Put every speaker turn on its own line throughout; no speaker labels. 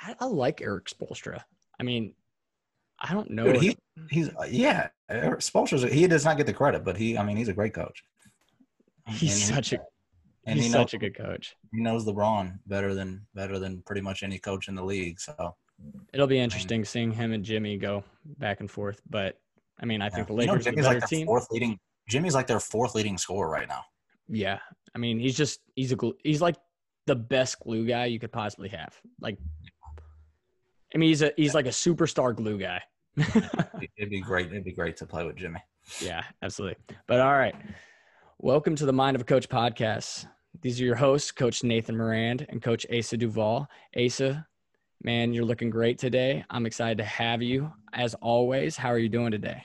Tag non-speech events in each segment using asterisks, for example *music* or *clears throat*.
I, I like Erik Spoelstra. I mean, I don't know.
Dude, he he's uh, yeah. Spoelstra's he does not get the credit, but he I mean he's a great coach.
he's
And he-
such a
and
he's
he knows
such a good coach.
he knows LeBron better than better than pretty much any coach in the league. So
It'll be interesting seeing him and Jimmy go back and forth. But I mean, I think the
You know,
Lakers are the
Jimmy's
better
like their
team.
fourth leading. Jimmy's like their fourth leading scorer right now.
Yeah, I mean, he's just he's a he's like the best glue guy you could possibly have. Like, I mean, he's a he's like a superstar glue guy.
It'd be great. It'd be great to play with Jimmy.
yeah, absolutely. But all right, welcome to the Mind of a Coach podcast. These are your hosts, Coach Nathan Morand and Coach Asa Duval. Asa, man, you're looking great today. I'm excited to have you. As always, how are you doing today?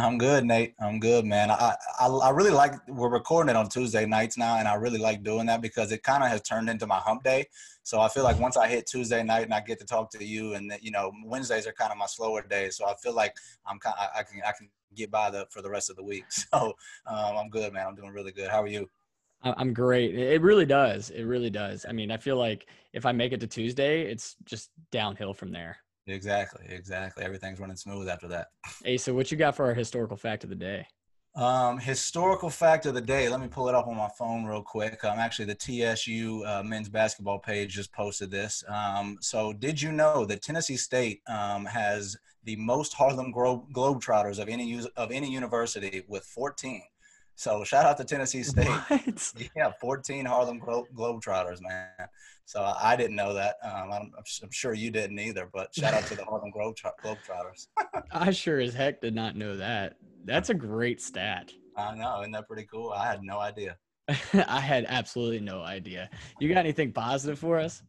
I'm good, Nate. I'm good, man. I, I I really like we're recording it on Tuesday nights now, and I really like doing that because it kind of has turned into my hump day. So I feel like once I hit Tuesday night and I get to talk to you, and you know Wednesdays are kind of my slower days. So I feel like I'm kind I, can I can get by the for the rest of the week. *laughs* So um, I'm good, man. I'm doing really good. How are you?
I'm great. It really does. It really does. I mean, I feel like if I make it to Tuesday, it's just downhill from there.
Exactly, exactly. Everything's running smooth after that.
Asa, what you got for our historical fact of the day?
Um, historical fact of the day. Let me pull it up on my phone real quick. Um, actually, the TSU uh, men's basketball page just posted this. Um, so, did you know that Tennessee State um, has the most Harlem Glo- Globetrotters of any of any university with 14? So, shout out to Tennessee *laughs* State.
What?
Yeah, 14 Harlem Glo- Globetrotters, man. So I didn't know that. Um, I'm, I'm sure you didn't either. But shout out to the Harlem Globetrot- Globetrotters. *laughs*
I sure as heck did not know that. That's a great stat.
I know, isn't that pretty cool? I had no idea. *laughs*
I had absolutely no idea. You got anything positive for us?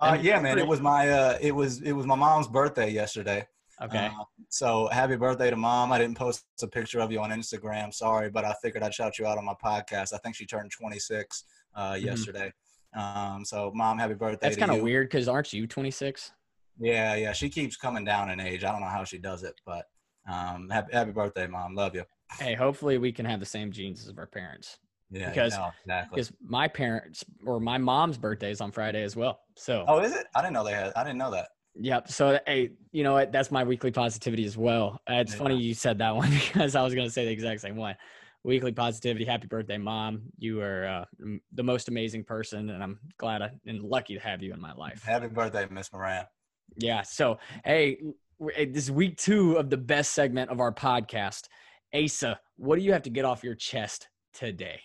Uh, yeah, man. It was my uh, it was it was my mom's birthday yesterday.
Okay.
Uh, so happy birthday to mom. I didn't post a picture of you on Instagram. Sorry, but I figured I'd shout you out on my podcast. I think she turned 26 uh, yesterday. Um, so mom, happy birthday.
Mm-hmm. That's kind of weird because aren't you 26?
Yeah, yeah. She keeps coming down in age. I don't know how she does it, but um, happy, happy birthday, mom. Love you.
Hey, hopefully we can have the same genes as our parents.
Yeah,
Because-
no, exactly.
Because my parents or my mom's birthday is on Friday as well. So
Oh, is it? I didn't know they had. I didn't know that.
Yep. So, hey, you know what? That's my weekly positivity as well. Uh, It's
Yeah.
funny you said that one *laughs* because I was going to say the exact same one. Weekly positivity. Happy birthday, mom. You are uh, the most amazing person, and I'm glad I, and lucky to have you in my life.
Happy birthday, Miss Moran.
Yeah. So, hey, this is week two of the best segment of our podcast. Asa, what do you have to get off your chest today?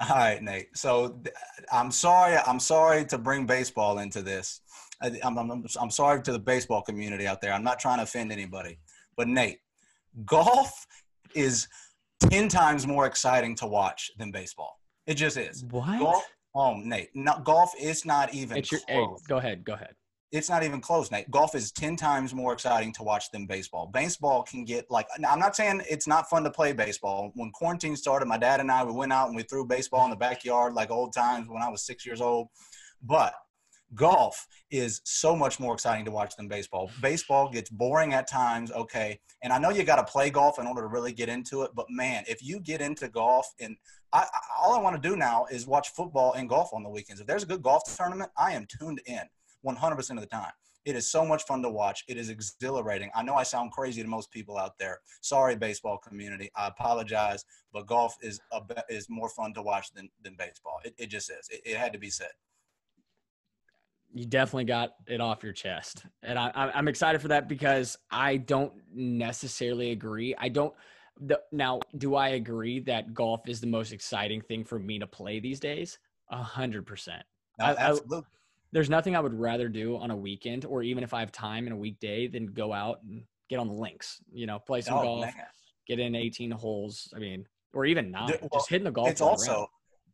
All right, Nate. So I'm sorry. I'm sorry to bring baseball into this. I, I'm, I'm, I'm sorry to the baseball community out there. I'm not trying to offend anybody, but Nate, golf is ten times more exciting to watch than baseball. It just is.
What?
Golf. Oh, Nate. No, golf is not even
It's your, hey, go ahead. Go ahead.
it's not even close, Nate. Golf is 10 times more exciting to watch than baseball. Baseball can get like, I'm not saying it's not fun to play baseball. When quarantine started, my dad and I, we went out and we threw baseball in the backyard like old times when I was six years old. But golf is so much more exciting to watch than baseball. Baseball gets boring at times, okay. And I know you got to play golf in order to really get into it. But man, if you get into golf and I, I, all I want to do now is watch football and golf on the weekends. If there's a good golf tournament, I am tuned in 100% of the time. It is so much fun to watch. It is exhilarating. I know I sound crazy to most people out there. Sorry, baseball community. I apologize, but golf is a, is more fun to watch than, than baseball. It, it just is. It, it had to be said.
You definitely got it off your chest and I, i'm excited for that because i don't necessarily agree i don't the, now do i agree that golf is the most exciting thing for me to play these days a hundred percent
No,
I- I-
absolutely.
there's nothing i would rather do on a weekend or even if i have time in a weekday than go out and get on the links you know play some
Oh,
golf
man.
get in 18 holes i mean or even nine
well,
just hitting the golf
It's also
around.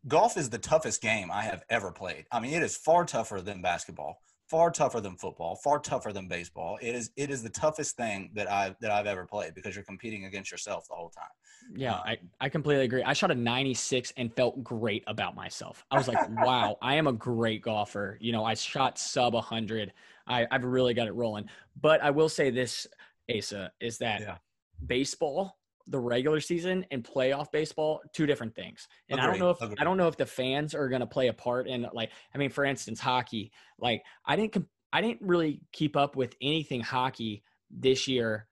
Golf is the toughest game I have ever played. I mean, it is far tougher than basketball, far tougher than football, far tougher than baseball. It is it is the toughest thing that I that I've ever played because you're competing against yourself the whole time.
Yeah,
Um,
I, I completely agree. I shot a 96 and felt great about myself. I was like, *laughs* wow, I am a great golfer. You know, I shot sub 100. I, I've really got it rolling. But I will say this, Asa, is that
Yeah.
baseball, the regular season and playoff baseball, two different things. And I don't know if
agreed.
I don't know if the fans are going to play a part in like I mean, for instance, hockey. Like I didn't com- I didn't really keep up with anything hockey this year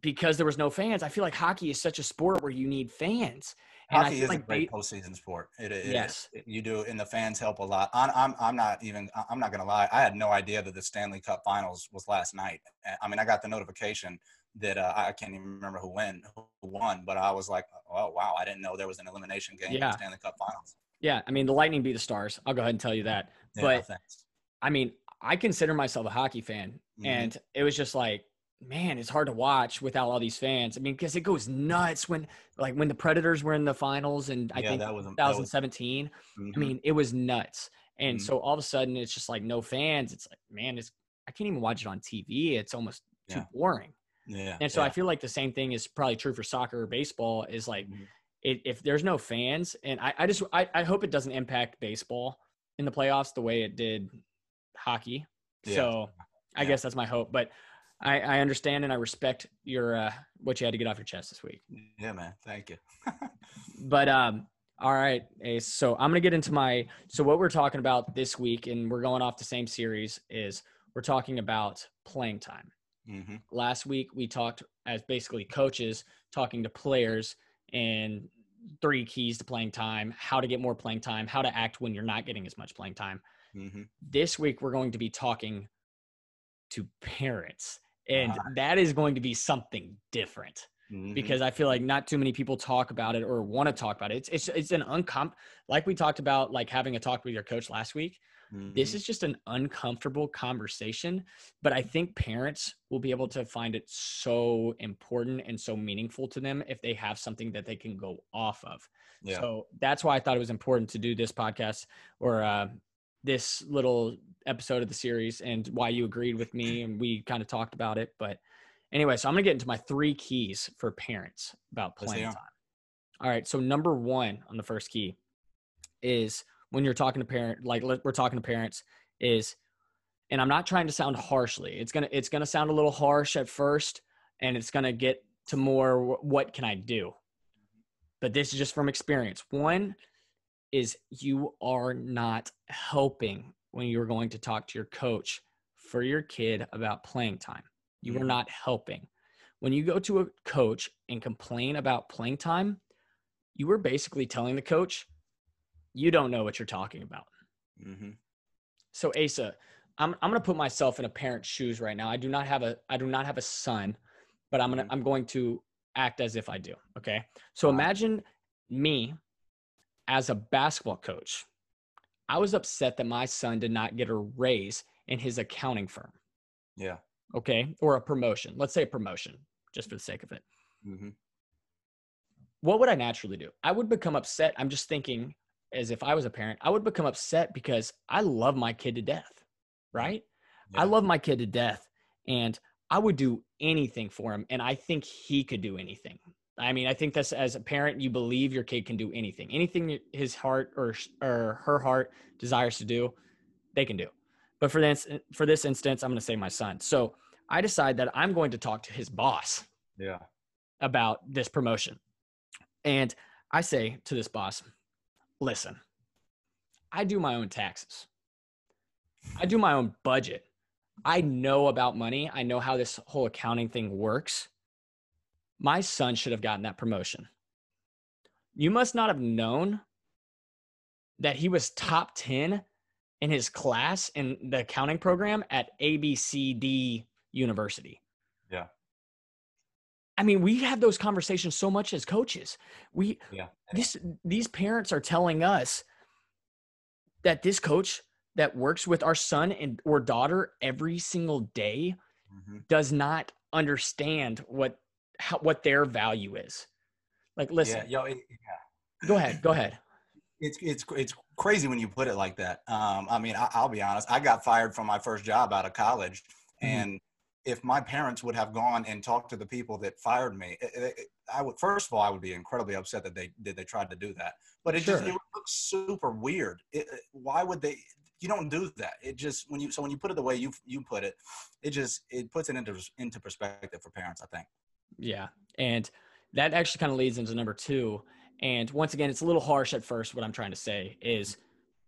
because there was no fans. I feel like hockey is such a sport where you need fans.
And hockey is like a great postseason sport. It, it, yes, it, you do, and the fans help a lot. I'm, I'm, I'm not even. I'm not gonna lie. I had no idea that the Stanley Cup Finals was last night. I mean, I got the notification that uh, I can't even remember who won, who won, but I was like, oh wow, I didn't know there was an elimination game yeah. in the Stanley Cup Finals.
Yeah, I mean, the Lightning beat the Stars. I'll go ahead and tell you that. Yeah, but thanks. I mean, I consider myself a hockey fan, mm-hmm. and it was just like, man, it's hard to watch without all these fans. I mean, because it goes nuts when, like, when the Predators were in the finals, and I yeah, think that was 2017. Was, mm-hmm. I mean, it was nuts. And mm-hmm. so all of a sudden, it's just like no fans. It's like, man, it's I can't even watch it on TV. It's almost too boring.
Yeah.
And so
yeah.
I feel like the same thing is probably true for soccer or baseball. Is like, mm-hmm. it, if there's no fans, and I, I just I, I hope it doesn't impact baseball in the playoffs the way it did hockey. So I guess that's my hope. But I, I understand and I respect your uh, what you had to get off your chest this week.
Yeah, man. Thank you. *laughs*
but um, all right, Ace. So I'm gonna get into my so what we're talking about this week, and we're going off the same series. Is we're talking about playing time. Mm-hmm. Last week we talked as basically coaches talking to players and three keys to playing time, how to get more playing time, how to act when you're not getting as much playing time. Mm-hmm. This week we're going to be talking to parents and uh, that is going to be something different mm-hmm. because I feel like not too many people talk about it or want to talk about it. It's it's it's an uncom like we talked about like having a talk with your coach last week. Mm-hmm. This is just an uncomfortable conversation, but I think parents will be able to find it so important and so meaningful to them if they have something that they can go off of. Yeah. So that's why I thought it was important to do this podcast or uh, this little episode of the series and why you agreed with me and we kind of talked about it. But anyway, so I'm gonna get into my three keys for parents about playing time. All right. So number one on the first key is when you're talking to parent, like we're talking to parents, is and I'm not trying to sound harshly. It's gonna it's gonna sound a little harsh at first, and it's gonna get to more what can I do. But this is just from experience. One is you are not helping when you're going to talk to your coach for your kid about playing time. You are not helping. When you go to a coach and complain about playing time, you are basically telling the coach, you don't know what you're talking about. Mm-hmm. So Asa, I'm I'm gonna put myself in a parent's shoes right now. I do not have a I do not have a son, but I'm gonna mm-hmm. I'm going to act as if I do. Okay. So imagine me as a basketball coach, I was upset that my son did not get a raise in his accounting firm.
Yeah.
Okay. Or a promotion. Let's say a promotion, just for the sake of it. Mm-hmm. What would I naturally do? I would become upset. I'm just thinking as if I was a parent, I would become upset because I love my kid to death, right? Yeah. I love my kid to death and I would do anything for him. And I think he could do anything. I mean, I think that's as a parent, you believe your kid can do anything, anything his heart or or her heart desires to do, they can do. But for this for this instance, I'm going to say my son. So I decide that I'm going to talk to his boss.
Yeah.
About this promotion, and I say to this boss, "Listen, I do my own taxes. I do my own budget. I know about money. I know how this whole accounting thing works." my son should have gotten that promotion. You must not have known that he was top 10 in his class in the accounting program at ABCD University. I mean, we have those conversations so much as coaches. We yeah. this these parents are telling us that this coach that works with our son and or daughter every single day mm-hmm. does not understand what how, what their value is. Like, listen. Yeah, yo, it, yeah. Go ahead. Go ahead. *clears throat*
It's it's it's crazy when you put it like that. Um, I mean, I, will be honest. I got fired from my first job out of college, mm-hmm. and if my parents would have gone and talked to the people that fired me, it, it, I would first of all I would be incredibly upset that they did they tried to do that. But it sure. just it looks super weird. why would they? You don't do that. It just when you so when you put it the way you you put it, it just it puts it into into perspective for parents. I think.
Yeah. And that actually kind of leads into number two. And once again, it's a little harsh at first. What I'm trying to say is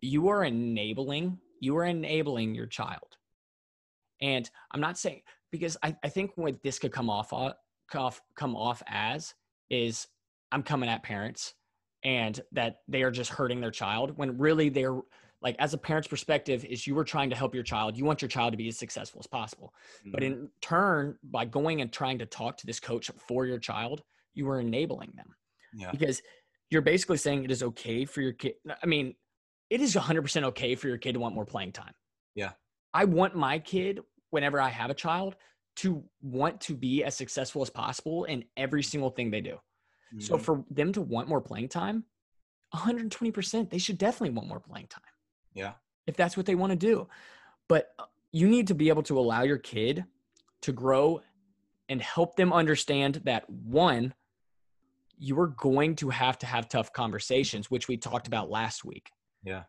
you are enabling, you are enabling your child And I'm not saying because I, I think what this could come off off come off as is I'm coming at parents and that they are just hurting their child when really they're like as a parent's perspective is you were trying to help your child. You want your child to be as successful as possible. Mm-hmm. but in turn by going and trying to talk to this coach for your child you were enabling them. Yeah. because you're basically saying it is okay for your kid i mean it is 100% okay for your kid to want more playing time.
Yeah.
I want my kid whenever i have a child to want to be as successful as possible in every single thing they do mm-hmm. so for them to want more playing time 120% they should definitely want more playing time
yeah.
If that's what they want to do. But uh, you need to be able to allow your kid to grow and help them understand that one, you are going to have to have tough conversations, which we talked about last week.
Yeah.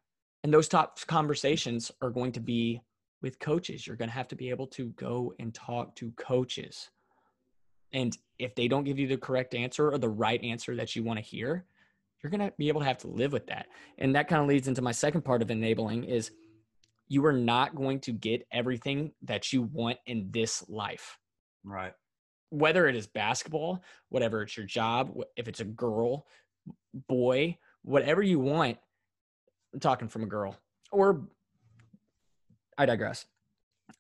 And those tough conversations are going to be with coaches. You're going to have to be able to go and talk to coaches. And if they don't give you the correct answer or the right answer that you want to hear, you're going to be able to have to live with that. And that kind of leads into my second part of enabling is you are not going to get everything that you want in this life.
Right.
Whether it is basketball, whatever it's your job, if it's a girl, boy, whatever you want. I'm talking from a girl or I digress.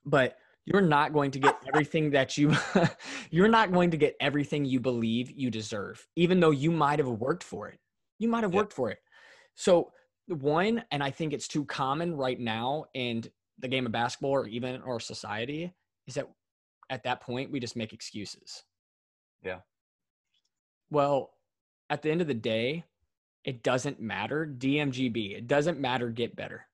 But you're not going to get *laughs* everything that you *laughs* you're not going to get everything you believe you deserve even though you might have worked for it you might have worked for it. So one, and I think it's too common right now in the game of basketball or even our society, is that at that point we just make excuses.
Yeah.
Well, at the end of the day, it doesn't matter. DMGB. It doesn't matter. Get better.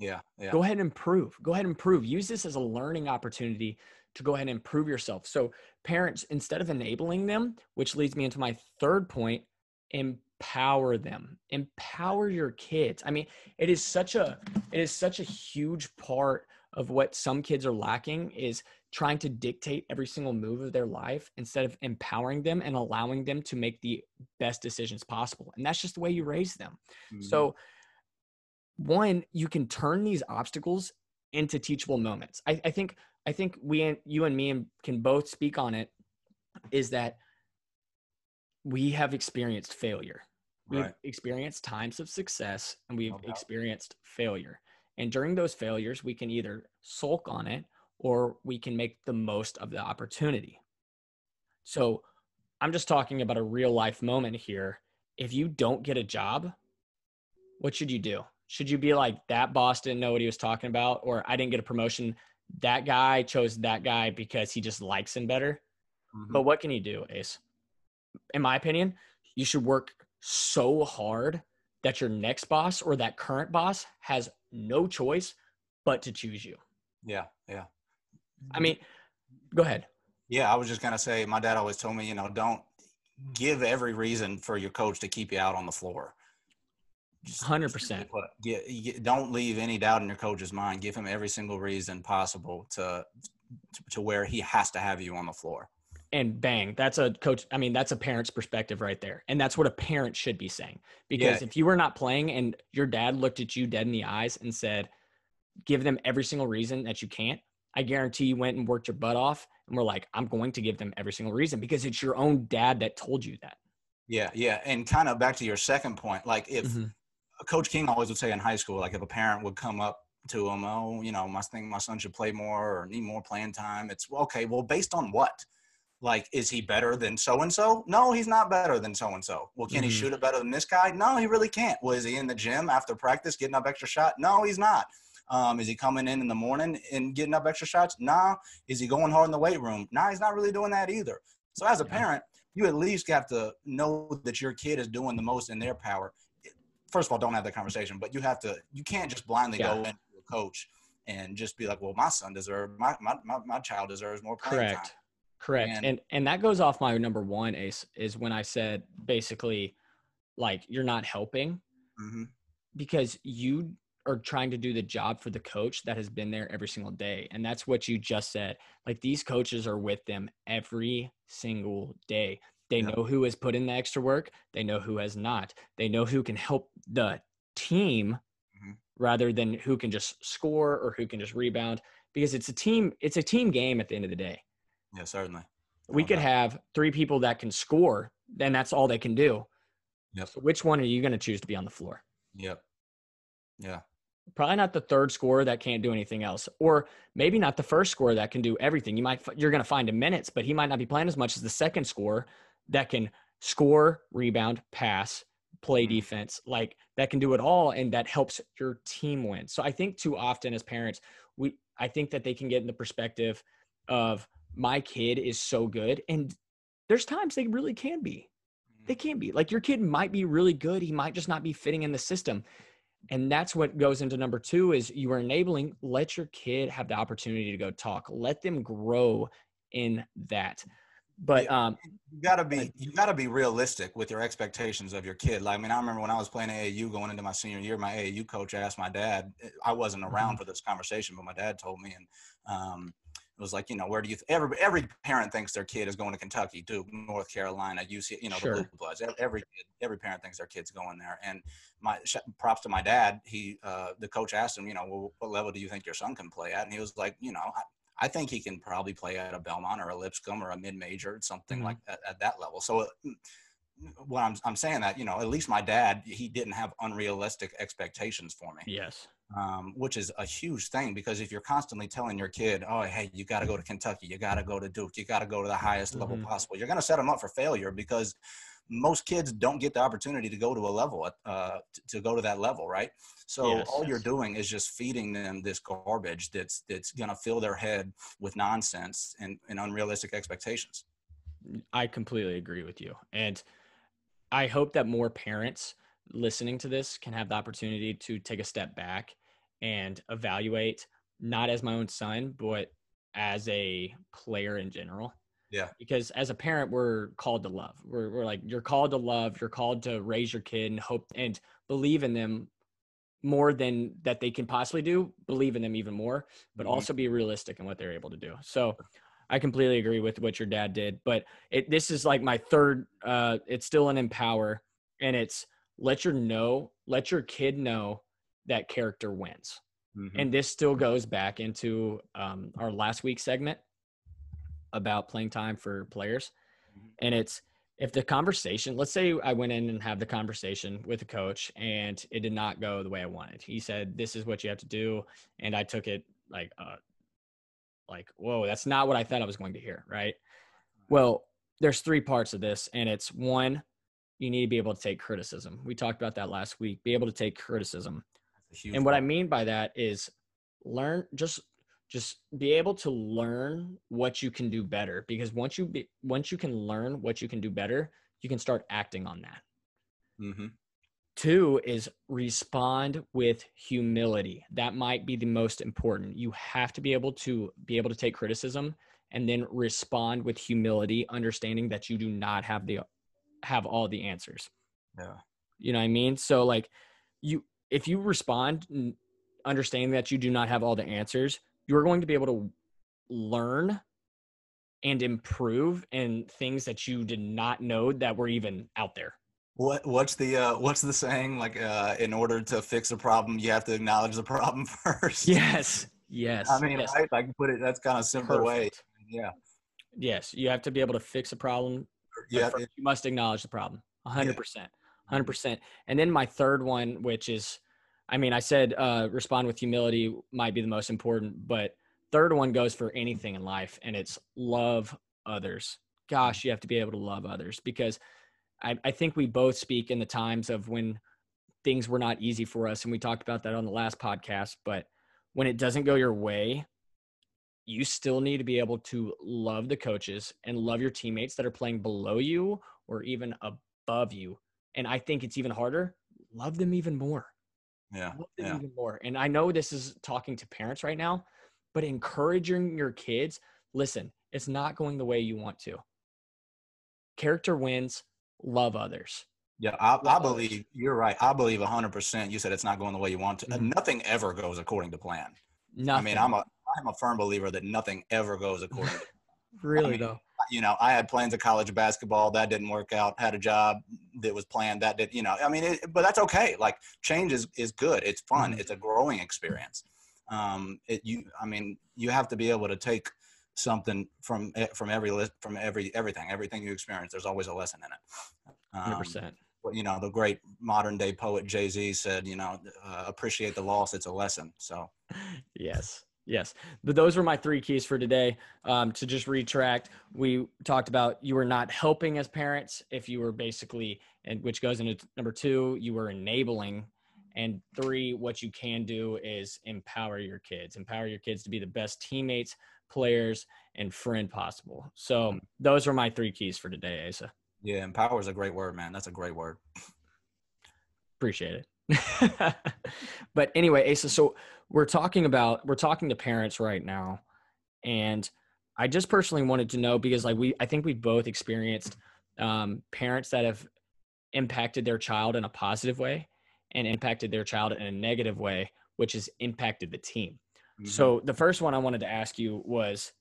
Yeah, yeah.
Go ahead and improve. Go ahead and improve. Use this as a learning opportunity to go ahead and improve yourself. So, parents, instead of enabling them, which leads me into my third point, empower them empower your kids i mean it is such a it is such a huge part of what some kids are lacking is trying to dictate every single move of their life instead of empowering them and allowing them to make the best decisions possible and that's just the way you raise them mm-hmm. so one you can turn these obstacles into teachable moments I, I think i think we you and me can both speak on it is that we have experienced failure We've right. experienced times of success and we've no experienced failure. And during those failures, we can either sulk on it or we can make the most of the opportunity. So I'm just talking about a real life moment here. If you don't get a job, what should you do? Should you be like, that boss didn't know what he was talking about? Or I didn't get a promotion. That guy chose that guy because he just likes him better. Mm-hmm. But what can you do, Ace? In my opinion, you should work so hard that your next boss or that current boss has no choice but to choose you.
Yeah, yeah.
I mean, go ahead.
Yeah, I was just gonna say, my dad always told me, you know, don't give every reason for your coach to keep you out on the floor.
Hundred percent.
Don't leave any doubt in your coach's mind. Give him every single reason possible to to where he has to have you on the floor
and bang that's a coach i mean that's a parent's perspective right there and that's what a parent should be saying because yeah. if you were not playing and your dad looked at you dead in the eyes and said give them every single reason that you can't i guarantee you went and worked your butt off and we're like i'm going to give them every single reason because it's your own dad that told you that
yeah yeah and kind of back to your second point like if mm-hmm. Coach king always would say in high school like if a parent would come up to him oh you know my thing my son should play more or need more playing time it's okay well based on what like, is he better than so and so? No, he's not better than so and so. Well, can mm-hmm. he shoot it better than this guy? No, he really can't. Well, is he in the gym after practice getting up extra shot? No, he's not. Um, is he coming in in the morning and getting up extra shots? Nah. Is he going hard in the weight room? Nah, he's not really doing that either. So as a parent, you at least have to know that your kid is doing the most in their power. First of all, don't have that conversation, but you have to. You can't just blindly yeah. go into a coach and just be like, "Well, my son deserves my my my, my child deserves more playing
Correct. time." Correct. And, and and that goes off my number one ace is when I said basically like you're not helping mm-hmm. because you are trying to do the job for the coach that has been there every single day. And that's what you just said. Like these coaches are with them every single day. They know who has put in the extra work, they know who has not. They know who can help the team mm-hmm. rather than who can just score or who can just rebound. because it's a team it's a team game at the end of the day.
Yeah, certainly.
We could
Okay.
have three people that can score, then that's all they can do.
Yep.
So which one are you going to choose to be on the floor?
Yep. Yeah.
Probably not the third scorer that can't do anything else, or maybe not the first scorer that can do everything. You might you're going to find in minutes, but he might not be playing as much as the second scorer that can score, rebound, pass, play
Mhm.
defense, like that can do it all, and that helps your team win. So I think too often as parents, we I think that they can get in the perspective of my kid is so good, and there's times they really can be. They can be. Like your kid might be really good. He might just not be fitting in the system. And that's what goes into number two is you are enabling, let your kid have the opportunity to go talk. Let them grow in that. But um
you gotta be you gotta be realistic with your expectations of your kid. Like I mean, I remember when I was playing AAU going into my senior year, my AAU coach asked my dad. I wasn't around for this conversation, but my dad told me, and um, it was like, you know, where do you? Th- every every parent thinks their kid is going to Kentucky, Duke, North Carolina, UC, you know,
Sure.
the Blue Bloods. Every every, parent thinks their kid's going there. And my props to my dad. He uh, the coach asked him, you know, well, what level do you think your son can play at? And he was like, you know, I, I think he can probably play at a Belmont or a Lipscomb or a mid major, something
Mhm.
like at, at that level. So, uh, what I'm I'm saying that you know, at least my dad, he didn't have unrealistic expectations for me,
yes.
um, which is a huge thing because if you're constantly telling your kid, oh, hey, you got to go to Kentucky, you got to go to Duke, you got to go to the highest level
Mhm.
possible, you're going to set them up for failure because most kids don't get the opportunity to go to a level uh, to go to that level, right? So
Yes.
all you're doing is just feeding them this garbage that's that's going to fill their head with nonsense and, and unrealistic expectations.
I completely agree with you. And I hope that more parents listening to this can have the opportunity to take a step back and evaluate not as my own son, but as a player in general.
Yeah.
Because as a parent, we're called to love. We're, we're like, you're called to love. You're called to raise your kid and hope and believe in them more than that they can possibly do. Believe in them even more, but
Mhm.
also be realistic in what they're able to do. So I completely agree with what your dad did, but it this is like my third. Uh, it's still an empower, and it's let your know, let your kid know that character wins.
Mhm.
And this still goes back into um, our last week segment about playing time for players,
Mhm.
and it's if the conversation. Let's say I went in and have the conversation with a coach, and it did not go the way I wanted. He said, "This is what you have to do," and I took it like uh, like whoa that's not what i thought i was going to hear right well there's three parts of this and it's one you need to be able to take criticism we talked about that last week be able to take criticism
That's a huge
and what i mean by that is learn just just be able to learn what you can do better because once you be, once you can learn what you can do better you can start acting on that
Mhm.
Two is respond with humility. That might be the most important. You have to be able to be able to take criticism and then respond with humility, understanding that you do not have the have all the answers.
Yeah.
You know what I mean? So like you if you respond understanding that you do not have all the answers, you're going to be able to learn and improve in things that you did not know that were even out there.
What what's the uh, what's the saying? Like, uh, in order to fix a problem, you have to acknowledge the problem *laughs* first.
Yes. *laughs* Yes.
I mean,
yes.
right? Like, put it. That's kind of simple way. Yeah.
Yes, you have to be able to fix a problem.
Yeah.
first you must acknowledge the problem. A hundred
Yeah.
percent. a Hundred percent. And then my third one, which is, I mean, I said uh, respond with humility might be the most important, but third one goes for anything in life, and it's love others. Gosh, you have to be able to love others because I, I think we both speak in the times of when things were not easy for us, and we talked about that on the last podcast. But when it doesn't go your way, you still need to be able to love the coaches and love your teammates that are playing below you or even above you. And I think it's even harder. Love them even more.
Yeah. Yeah.
even more. And I know this is talking to parents right now, but encouraging your kids listen, it's not going the way you want to. Character wins, love others.
Yeah, I, I
Love others.
believe you're right. I believe 100%. You said it's not going the way you want to.
Mhm.
Nothing ever goes according to plan.
Nothing.
I mean, I'm a I'm a firm believer that nothing ever goes according to *laughs* plan.
really
mean,
though.
You know, I had plans of college basketball that didn't work out. Had a job that was planned that did, you know. I mean, it, but that's okay. Like change is is good. It's fun.
Mhm.
It's a growing experience. um, it you I mean you have to be able to take something from from every list from every everything everything you experience. There's always a lesson in it.
Hundred um, percent.
You know, the great modern day poet Jay Z said, you know, uh, appreciate the loss. It's a lesson. So, *laughs*
yes, Yes, but those were my three keys for today. Um, to just retract, we talked about you were not helping as parents if you were basically, and which goes into number two, you were enabling, and three, what you can do is empower your kids, empower your kids to be the best teammates, players, and friend possible. So those are my three keys for today, Asa.
Yeah, empower is a great word, man. That's a great word.
Appreciate it. *laughs* but anyway, Asa, so we're talking about we're talking to parents right now, and I just personally wanted to know because like we I think we've both experienced um, parents that have impacted their child in a positive way and impacted their child in a negative way, which has impacted the team. Mm-hmm. So the first one I wanted to ask you was,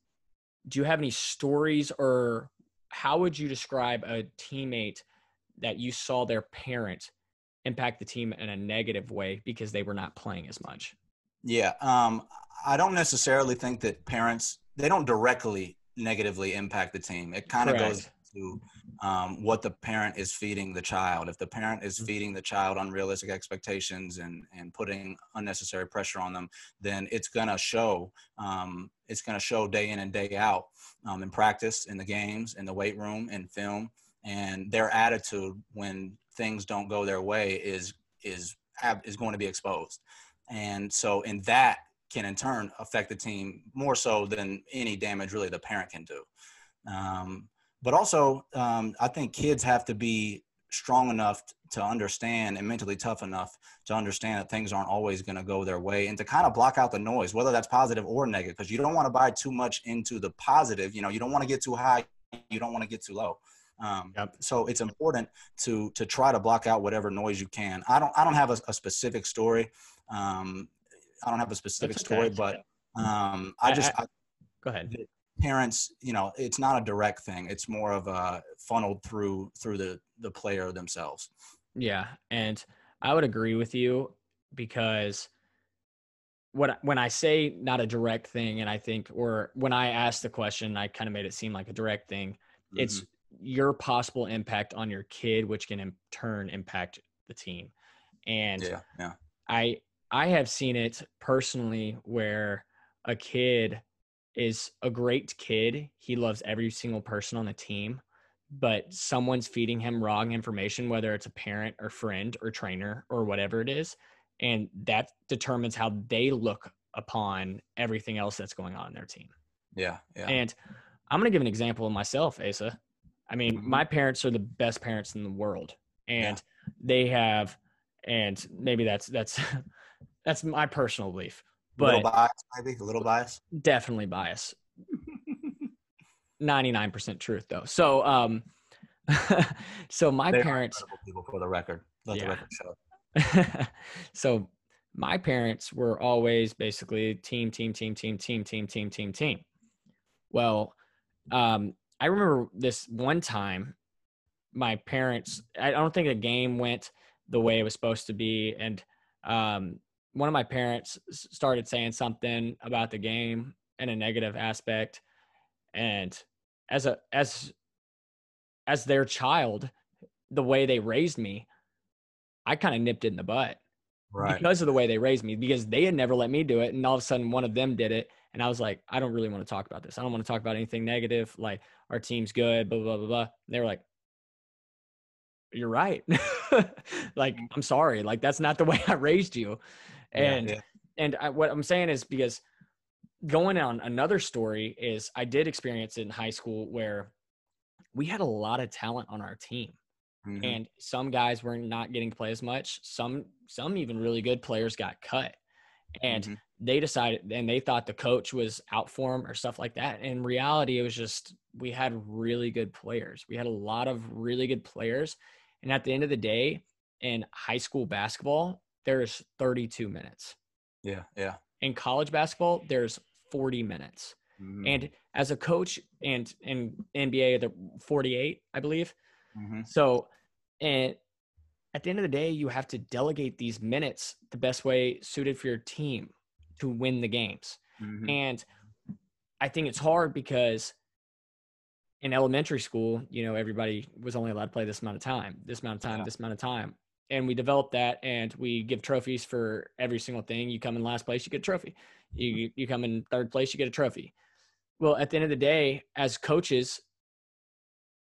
do you have any stories or how would you describe a teammate that you saw their parent impact the team in a negative way because they were not playing as much?
Yeah, um, I don't necessarily think that parents they don't directly negatively impact the team. It kind of goes to um, what the parent is feeding the child. If the parent is mm-hmm. feeding the child unrealistic expectations and and putting unnecessary pressure on them, then it's gonna show. Um, it's gonna show day in and day out um, in practice, in the games, in the weight room, in film, and their attitude when things don't go their way is is is going to be exposed and so in that can in turn affect the team more so than any damage really the parent can do um, but also um, i think kids have to be strong enough to understand and mentally tough enough to understand that things aren't always going to go their way and to kind of block out the noise whether that's positive or negative because you don't want to buy too much into the positive you know you don't want to get too high you don't want to get too low um, yep. So it's important to to try to block out whatever noise you can. I don't I don't have a, a specific story. Um, I don't have a specific okay. story, but um, I just I, I,
go ahead.
Parents, you know, it's not a direct thing. It's more of a funneled through through the the player themselves.
Yeah, and I would agree with you because what when I say not a direct thing, and I think, or when I asked the question, I kind of made it seem like a direct thing. Mm-hmm. It's your possible impact on your kid, which can in turn impact the team. And
yeah, yeah.
I I have seen it personally where a kid is a great kid. He loves every single person on the team, but someone's feeding him wrong information, whether it's a parent or friend or trainer or whatever it is. And that determines how they look upon everything else that's going on in their team.
Yeah. Yeah.
And I'm going to give an example of myself, Asa. I mean, mm-hmm. my parents are the best parents in the world, and yeah. they have, and maybe that's that's *laughs* that's my personal belief. But a
little bias, maybe a little bias.
Definitely bias. *laughs* Ninety nine percent truth, though. So, um, *laughs* so my they parents.
People for the record, let yeah. the record
show. *laughs* so my parents were always basically team, team, team, team, team, team, team, team, team. Well, um, I remember this one time, my parents. I don't think the game went the way it was supposed to be, and um, one of my parents started saying something about the game in a negative aspect, and as a as as their child, the way they raised me, I kind of nipped it in the butt. Right. Because of the way they raised me, because they had never let me do it. And all of a sudden one of them did it. And I was like, I don't really want to talk about this. I don't want to talk about anything negative. Like our team's good, blah, blah, blah, blah. And they were like, You're right. *laughs* like, mm. I'm sorry. Like, that's not the *laughs* way I raised you. And yeah, yeah. and I, what I'm saying is because going on another story is I did experience it in high school where we had a lot of talent on our team. Mm-hmm. And some guys were not getting to play as much. Some some even really good players got cut. And mm-hmm they decided and they thought the coach was out for them or stuff like that. In reality, it was just we had really good players. We had a lot of really good players. And at the end of the day, in high school basketball, there's 32 minutes.
Yeah, yeah.
In college basketball, there's 40 minutes. Mm-hmm. And as a coach and in NBA, the 48, I believe. Mm-hmm. So, and at the end of the day, you have to delegate these minutes the best way suited for your team to win the games.
Mhm.
And I think it's hard because in elementary school, you know, everybody was only allowed to play this amount of time, this amount of time,
Yeah.
this amount of time. And we develop that and we give trophies for every single thing. You come in last place, you get a trophy. You you come in third place, you get a trophy. Well, at the end of the day, as coaches,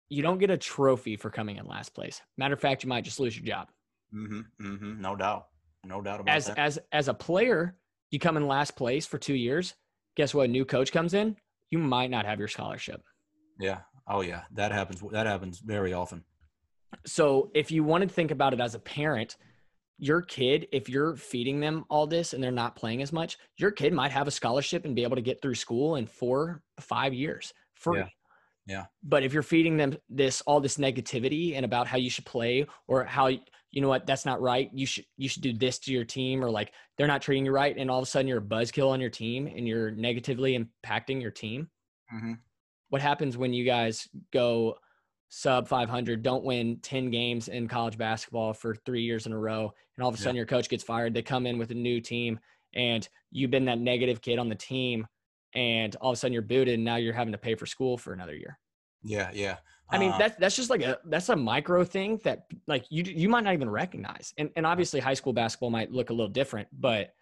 you don't get a trophy for coming in last place. Matter of fact, you might just lose your job.
mm-hmm, mm-hmm, No doubt. No doubt about
As
that.
as as a player, you come in last place for 2 years. Guess what? A new coach comes in, you might not have your scholarship.
yeah. Oh yeah. That happens. That happens very often.
So if you want to think about it as a parent, your kid, if you're feeding them all this and they're not playing as much, your kid might have a scholarship and be able to get through school in four, five years free.
Yeah. Yeah.
But if you're feeding them this all this negativity and about how you should play or how you know what that's not right, you should you should do this to your team or like they're not treating you right, and all of a sudden you're a buzzkill on your team and you're negatively impacting your team
hmm
what happens when you guys go sub 500 don't win 10 games in college basketball for three years in a row and all of a
Yeah.
sudden your coach gets fired they come in with a new team and you've been that negative kid on the team and all of a sudden you're booted and now you're having to pay for school for another year
Yeah. Yeah.
i mean
Uh,
that's that's just like a that's a micro thing that like you you might not even recognize and, and obviously high school basketball might look a little different but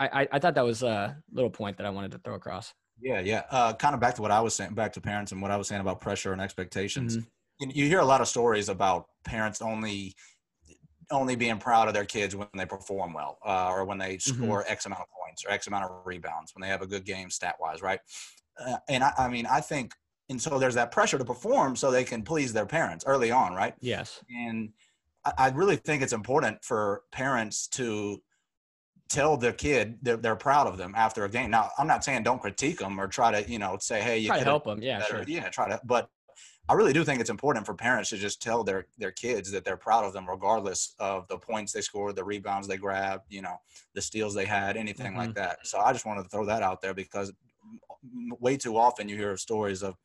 I, I, I thought that was a little point that I wanted to throw across.
Yeah, yeah. Uh, kind of back to what I was saying, back to parents and what I was saying about pressure and expectations.
Mhm.
You, hear a lot of stories about parents only only being proud of their kids when they perform well, uh, or when they
Mhm.
score X amount of points or X amount of rebounds, when they have a good game stat wise, right? Uh, and I, I mean, I think, and so there's that pressure to perform so they can please their parents early on, right?
Yes.
And I, I really think it's important for parents to tell their kid they're, they're proud of them after a game. Now, I'm not saying don't critique them or try to, you know, say, hey, you
Try to help them. Yeah,
better.
sure.
Yeah, try to. But I really do think it's important for parents to just tell their their kids that they're proud of them, regardless of the points they scored, the rebounds they grabbed, you know, the steals they had, anything like
Mm-hmm.
that. So I just wanted to throw that out there because way too often you hear stories of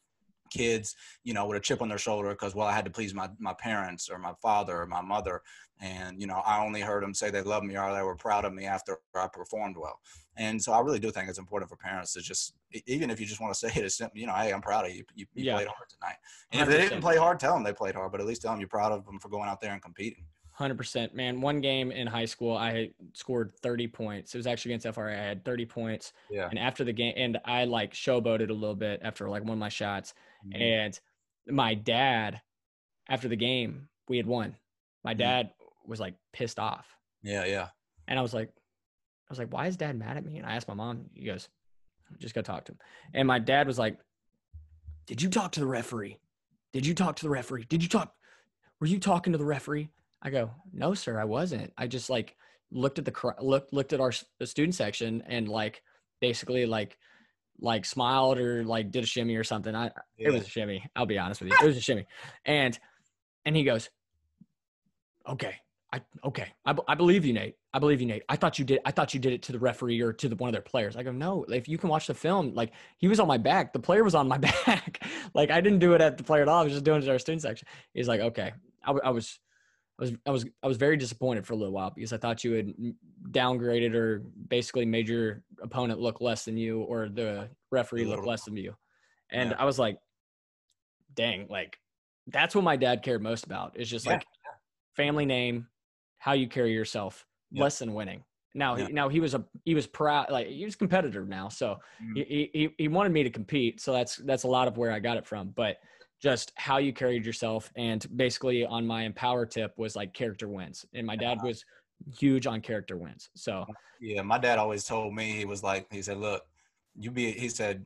kids, you know, with a chip on their shoulder because well, I had to please my my parents or my father or my mother, and you know, I only heard them say they love me or they were proud of me after I performed well. And so I really do think it's important for parents to just, even if you just want to *laughs* say it, simple, you know, hey, I'm proud of you. You, you
Yeah.
played hard tonight. And if they didn't play hard, tell them they played hard, but at least tell them you're proud of them for going out there and competing.
Hundred percent, man. One game in high school, I scored thirty points. It was actually against FRA. I had thirty points,
Yeah.
and after the game, and I like showboated a little bit after like one of my shots.
Mhm.
And my dad, after the game, we had won. My
Mhm.
dad was like pissed off,
Yeah. Yeah.
and I was like, I was like, why is dad mad at me? And I asked my mom. He goes, just go talk to him. And my dad was like, did you talk to the referee? Did you talk to the referee? Did you talk? Were you talking to the referee? I go, no, sir, I wasn't. I just like looked at the looked looked at our the student section and like basically like like smiled or like did a shimmy or something. I
yeah.
it was a shimmy. I'll be honest with you, it was a shimmy. And and he goes, okay, I okay, I, I believe you, Nate. I believe you, Nate. I thought you did. I thought you did it to the referee or to the, one of their players. I go, no. If you can watch the film, like he was on my back. The player was on my *laughs* back. like I didn't do it at the player at all. I was just doing it at our student section. He's like, okay. I, I was. I was, I was I was very disappointed for a little while because I thought you had downgraded or basically made your opponent look less than you or the referee look less than you. And
Yeah.
I was like, dang, like that's what my dad cared most about. Is just
Yeah,
like family name, how you carry yourself,
Yeah.
less than winning. Now,
Yeah.
he, now he was a he was proud like he was competitive now, so
Mhm.
he, he he wanted me to compete. So that's that's a lot of where I got it from. But just how you carried yourself, and basically on my empower tip was like character wins, and my dad was huge on character wins. So
Yeah, my dad always told me he was like he said, "Look, you be." He said,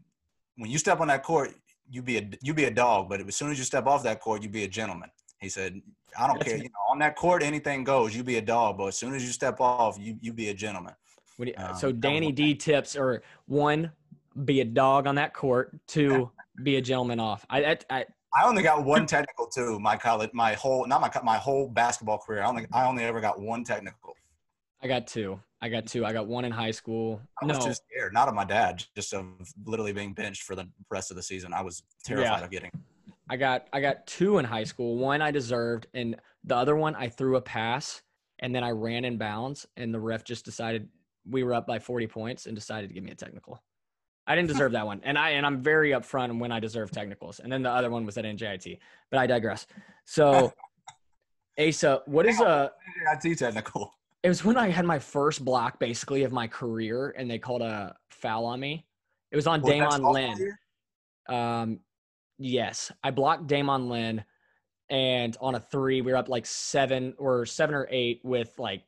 "When you step on that court, you be a you be a dog, but as soon as you step off that court, you be a gentleman." He said, "I don't
That's
care. You know, on that court, anything goes. You be a dog, but as soon as you step off, you you be a gentleman."
What do you,
Um,
so Danny D tips are one, be a dog on that court. Two, be a gentleman off. I, I, I
I only got one technical too. My college, my whole not my my whole basketball career. I only I only ever got one technical.
I got two. I got two. I got one in high school.
I was
no,
just scared, not of my dad, just of literally being benched for the rest of the season. I was terrified
Yeah.
of getting.
I got I got two in high school. One I deserved, and the other one I threw a pass, and then I ran in bounds, and the ref just decided we were up by 40 points and decided to give me a technical. I didn't *laughs* deserve that one, and I and I'm very upfront when I deserve technicals. And then the other one was at NJIT, but I digress. So, *laughs* Asa, what is a
NJIT technical?
It was when I had my first block, basically, of my career, and they called a foul on me. It was on
that
Damon Lynn. Um, yes, I blocked Damon Lynn, and on a three, we were up like seven or seven or eight with like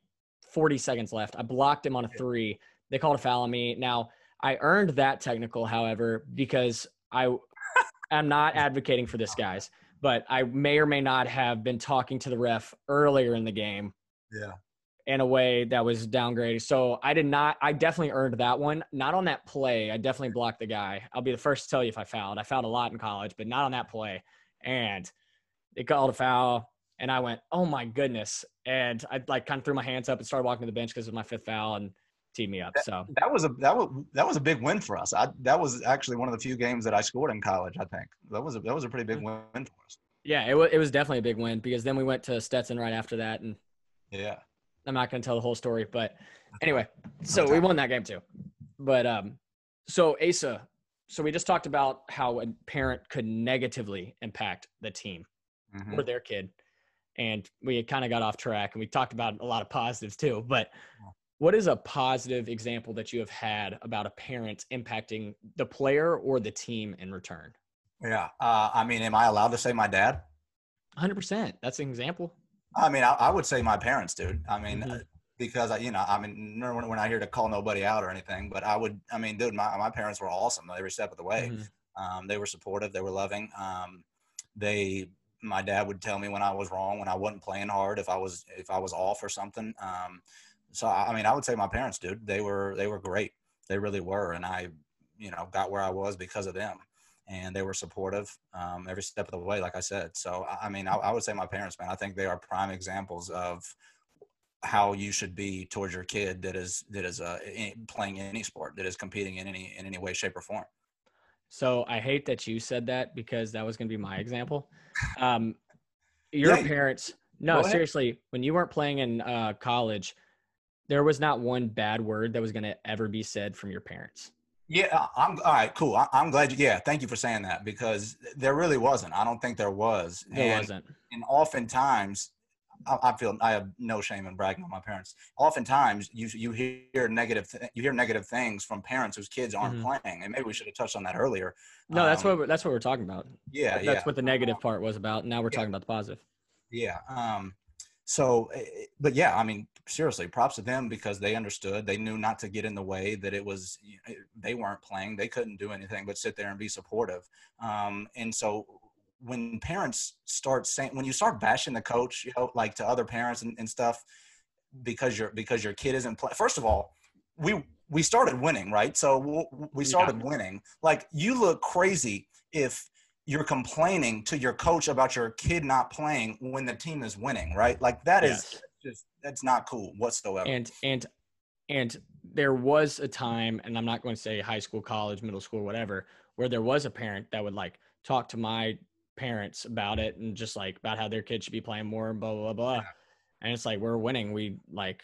40 seconds left. I blocked him on a three. They called a foul on me. Now I earned that technical, however, because I am not advocating for this, guys, but I may or may not have been talking to the ref earlier in the game
Yeah.
in a way that was downgraded. So I did not. I definitely earned that one. Not on that play. I definitely blocked the guy. I'll be the first to tell you if I fouled. I fouled a lot in college, but not on that play. And they called a foul, and I went, "Oh my goodness!" And I like kind of threw my hands up and started walking to the bench because it was my fifth foul and teed me up. So
That was a that was that was a big win for us. I, that was actually one of the few games that I scored in college. I think that was a that was a pretty big win for us.
yeah, it was it was definitely a big win because then we went to Stetson right after that, and
Yeah.
I'm not going to tell the whole story, but *laughs* anyway, so we won that game too. But um, so Asa, so we just talked about how a parent could negatively impact the team
Mhm.
or their kid, and we kind of got off track, and we talked about a lot of positives too. But what is a positive example that you have had about a parent impacting the player or the team in return?
Yeah. Uh, I mean, am I allowed to say my dad?
100%. That's an example.
I mean, I, I would say my parents, dude. I mean,
Mhm.
uh, because I, you know, I mean, we're not here to call nobody out or anything, but I would, I mean, dude, my, my parents were awesome every step of the way.
Mhm.
Um, they were supportive. They were loving. Um, they, my dad would tell me when I was wrong, when I wasn't playing hard, if I was, if I was off or something. Um, so I, mean, I would say my parents, dude, they were, they were great. They really were. And I, you know, got where I was because of them and they were supportive um, every step of the way, like I said. So, I- mean, I, I would say my parents, man, I think they are prime examples of how you should be towards your kid that is that is uh, in- playing any sport, that is competing in any in any way, shape, or form.
So I hate that you said that because that was going to be my example. Um, your
Yeah,
parents, no, seriously, when you weren't playing in uh, college, there was not one bad word that was going to ever be said from your parents.
Yeah, I'm all right. Cool. I, I'm glad. You, yeah, thank you for saying that because there really wasn't. I don't think there was.
There
and,
wasn't.
and oftentimes I, I feel I have no shame in bragging on my parents. Oftentimes you you hear negative th- you hear negative things from parents whose kids aren't
Mhm.
playing, and maybe we should have touched on that earlier.
No, that's
Um,
what we're, that's what we're talking about.
Yeah,
that's
yeah,
what the negative part was about. Now we're
Yeah.
talking about the positive.
yeah. Um, so, eh, eh, but yeah, I mean, seriously, props to them because they understood. They knew not to get in the way. That it was eh, they weren't playing. They couldn't do anything but sit there and be supportive. Um, and so when parents start saying when you start bashing the coach you know like to other parents and, and stuff because your because your kid isn't playing first of all we we started winning right so we started winning like you look crazy if you're complaining to your coach about your kid not playing when the team is winning right like that is
Yes.
just that's not cool whatsoever
and and and there was a time and i'm not going to say high school college middle school whatever where there was a parent that would like talk to my parents about it and just like about how their kid should be playing more and blah blah blah
Yeah.
and it's like we're winning we like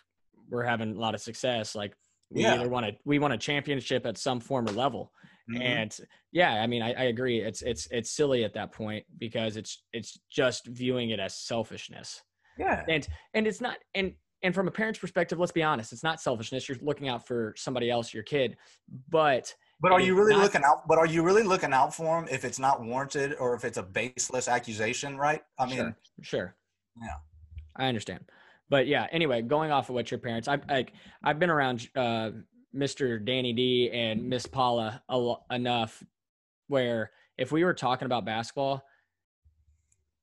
we're having a lot of success like we
Yeah.
either want to we want a championship at some form or level
Mhm.
and yeah i mean I, I agree it's it's it's silly at that point because it's it's just viewing it as selfishness
yeah
and and it's not and and from a parent's perspective let's be honest it's not selfishness you're looking out for somebody else your kid but
But are you really
not-
looking out? But are you really looking out for them if it's not warranted or if it's a baseless accusation? Right? I mean,
sure sure
Yeah.
i understand but yeah anyway going off of what your parents i've like i've been around uh mr danny d and mm. miss paula a enough where if we were talking about basketball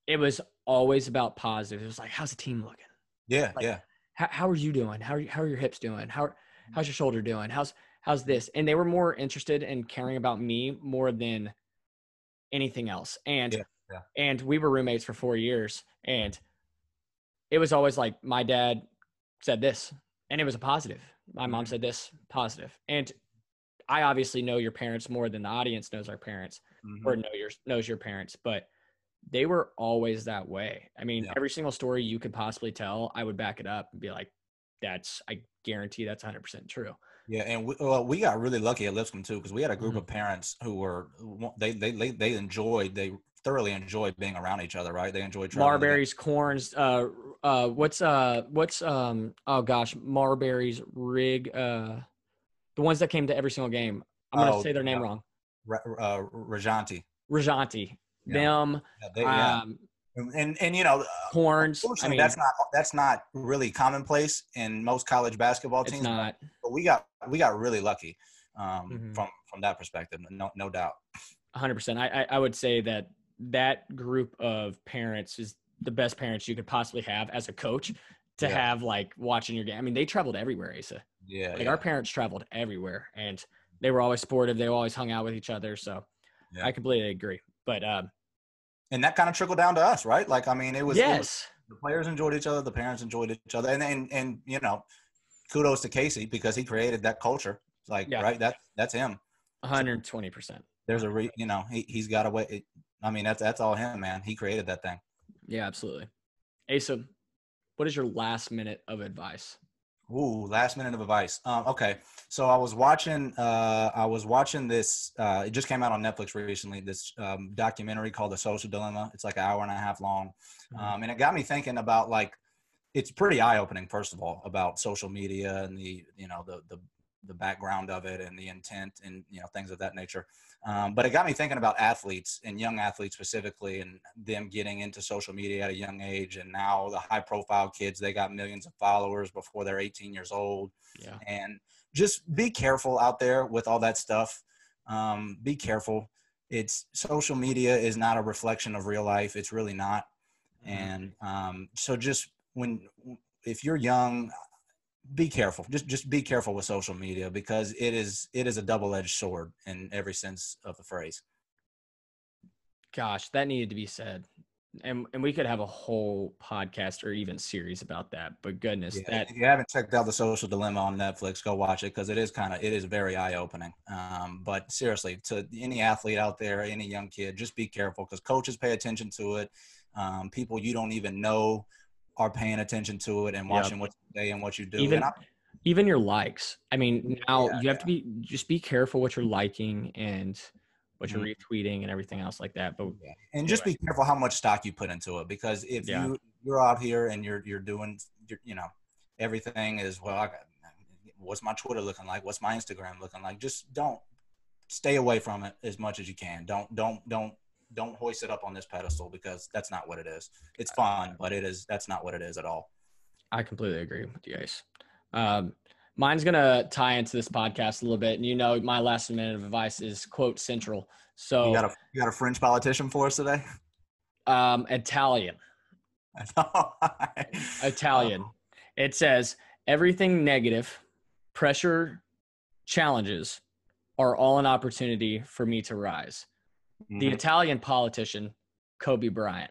it was always about positive it was like how's the team looking
yeah,
Like,
yeah,
how, how are you doing? How are, you, how are your hips doing? How, mm. how's your shoulder doing? How's, how's this? And they were more interested in caring about me more than anything else. And,
Yeah, yeah.
and we were roommates for four years and it was always like, my dad said this and it was a positive. My mom
Mhm.
said this. And I obviously know your parents more than the audience knows our parents
Mhm.
or know your knows your parents, but they were always that way. I mean,
Yeah.
every single story you could possibly tell, I would back it up and be like, that's I guarantee that's 100 percent true.
Yeah, and we, well, we got really lucky at Lipscomb too because we had a group
Mhm.
of parents who were they, they they they enjoyed they thoroughly enjoy being around each other, right? They enjoy.
Marberries, corns, uh, uh, what's uh, what's um, oh gosh, Marberries, Rig, uh, the ones that came to every single game. I'm gonna
Oh,
say their name
yeah.
wrong.
Uh, Rajanti.
Rajanti,
Yeah.
them,
Yeah, they,
um,
And, and and you know,
horns. I mean,
that's not that's not really commonplace in most college basketball teams.
it's not.
But we got we got really lucky um,
Mhm.
from from that perspective. No no doubt.
100. percent I, I I would say that that group of parents is the best parents you could possibly have as a coach to
Yeah.
have like watching your game. I mean, they traveled everywhere, Asa.
Yeah.
Like
yeah.
our parents traveled everywhere, and they were always supportive. They always hung out with each other. So
Yeah.
I completely agree. But um,
and that kind of trickled down to us, right? Like I mean, it was, it was
yes,
the players enjoyed each other, the parents enjoyed each other, and and and you know, kudos to Casey because he created that culture. Like right, that that's him.
120 percent.
There's a re, you know, he he's got a way. It, I mean, that's that's all him, man. He created that thing.
Yeah, absolutely. Asa, what is your last minute of advice?
Ooh, last minute of advice. Um, okay, so I was watching. Uh, I was watching this. Uh, it just came out on Netflix recently. This um, documentary called The Social Dilemma. It's like an hour and a half long,
Mhm.
um, and it got me thinking about like. It's pretty eye opening, first of all, about social media and the you know the the the background of it and the intent and you know things of that nature. Um, but it got me thinking about athletes and young athletes specifically, and them getting into social media at a young age. And now the high profile kids, they got millions of followers before they're 18 years old.
Yeah.
And just be careful out there with all that stuff. Um, be careful. It's social media is not a reflection of real life. It's really not.
Mhm.
And um, so just when if you're young, be careful. Just just be careful with social media because it is it is a double edged sword in every sense of the phrase.
Gosh, that needed to be said. And and we could have a whole podcast or even series about that. But goodness,
Yeah,
that
if you haven't checked out the Social Dilemma on Netflix, go watch it because it is kind of it is very eye opening. Um, but seriously, to any athlete out there, any young kid, just be careful because coaches pay attention to it. Um, people you don't even know are paying attention to it and
Yep.
watching what you say and what you do.
Even
and I,
even your likes. I mean, now
Yeah,
you have to be just be careful what you're liking and what
Mm-hmm.
you're retweeting and everything else like that. But
and just be careful how much stock you put into it because if
Yeah.
you you're out here and you're you're doing you're, you know everything is well I got, what's my twitter looking like what's my instagram looking like just don't stay away from it as much as you can don't don't don't don't hoist it up on this pedestal because that's not what it is it's fun but it is that's not what it is at all
I completely agree with you guys. Um, mine's gonna tie into this podcast a little bit, and you know, my last minute of advice is quote central. So
you got a you got a fringe politician for us today
um, Italian, *laughs* Italian. It says everything negative, pressure, challenges are all an opportunity for me to rise. The
Mhm.
Italian politician, Kobe Bryant.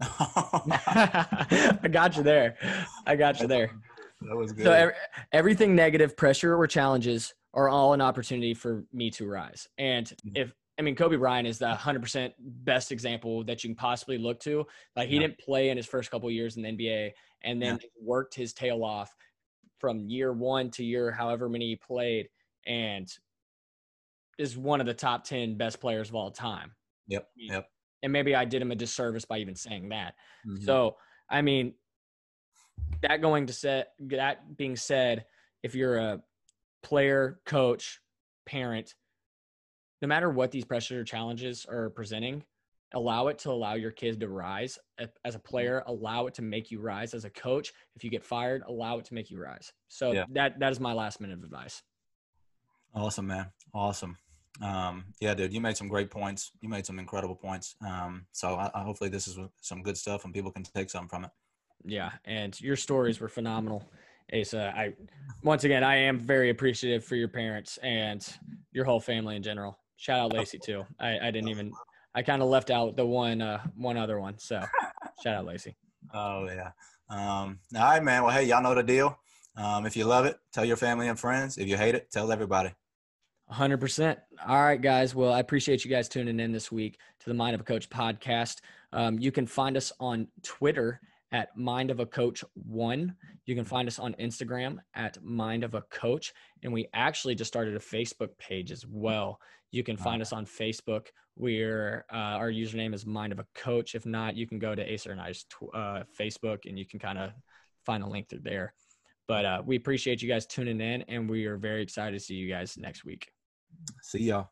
*laughs* I *laughs* got you there. I got you there.
that was good
So every, everything negative, pressure or challenges are all an opportunity for me to rise. And
Mhm.
if I mean Kobe Bryant is the 100% best example that you can possibly look to. Like he
Yeah.
didn't play in his first couple years in the NBA and then worked his tail off from year 1 to year however many he played and is one of the top 10 best players of all time.
yep yep
And maybe I did him a disservice by even saying that.
Mhm.
So, I mean, that going to set that being said, if you're a player, coach, parent, no matter what these pressures or challenges are presenting, allow it to allow your kid to rise as a player. Allow it to make you rise as a coach. If you get fired, allow it to make you rise. So
Yeah.
that that is my last minute of advice.
Awesome, man. Awesome. Um, yeah, dude, you made some great points. You made some incredible points. Um, so I, I, hopefully this is some good stuff and people can take something from it.
Yeah, and your stories were phenomenal, Asa. I once again I am very appreciative for your parents and your whole family in general. Shout out Lacey too. I, I didn't even I kind of left out the one uh one other one. So shout out Lacey.
Oh yeah. Um, all right, man. Well, hey, y'all know the deal. Um, if you love it, tell your family and friends. If you hate it, tell everybody.
100%. All right, guys. Well, I appreciate you guys tuning in this week to the Mind of a Coach podcast. Um, you can find us on Twitter at Mind of a Coach One. You can find us on Instagram at Mind of a Coach, and we actually just started a Facebook page as well. You can find us on Facebook. We're uh, our username is Mind of a Coach. If not, you can go to Asa and I's uh, Facebook, and you can kind of find a link through there. But uh, we appreciate you guys tuning in, and we are very excited to see you guys next week.
See y'all.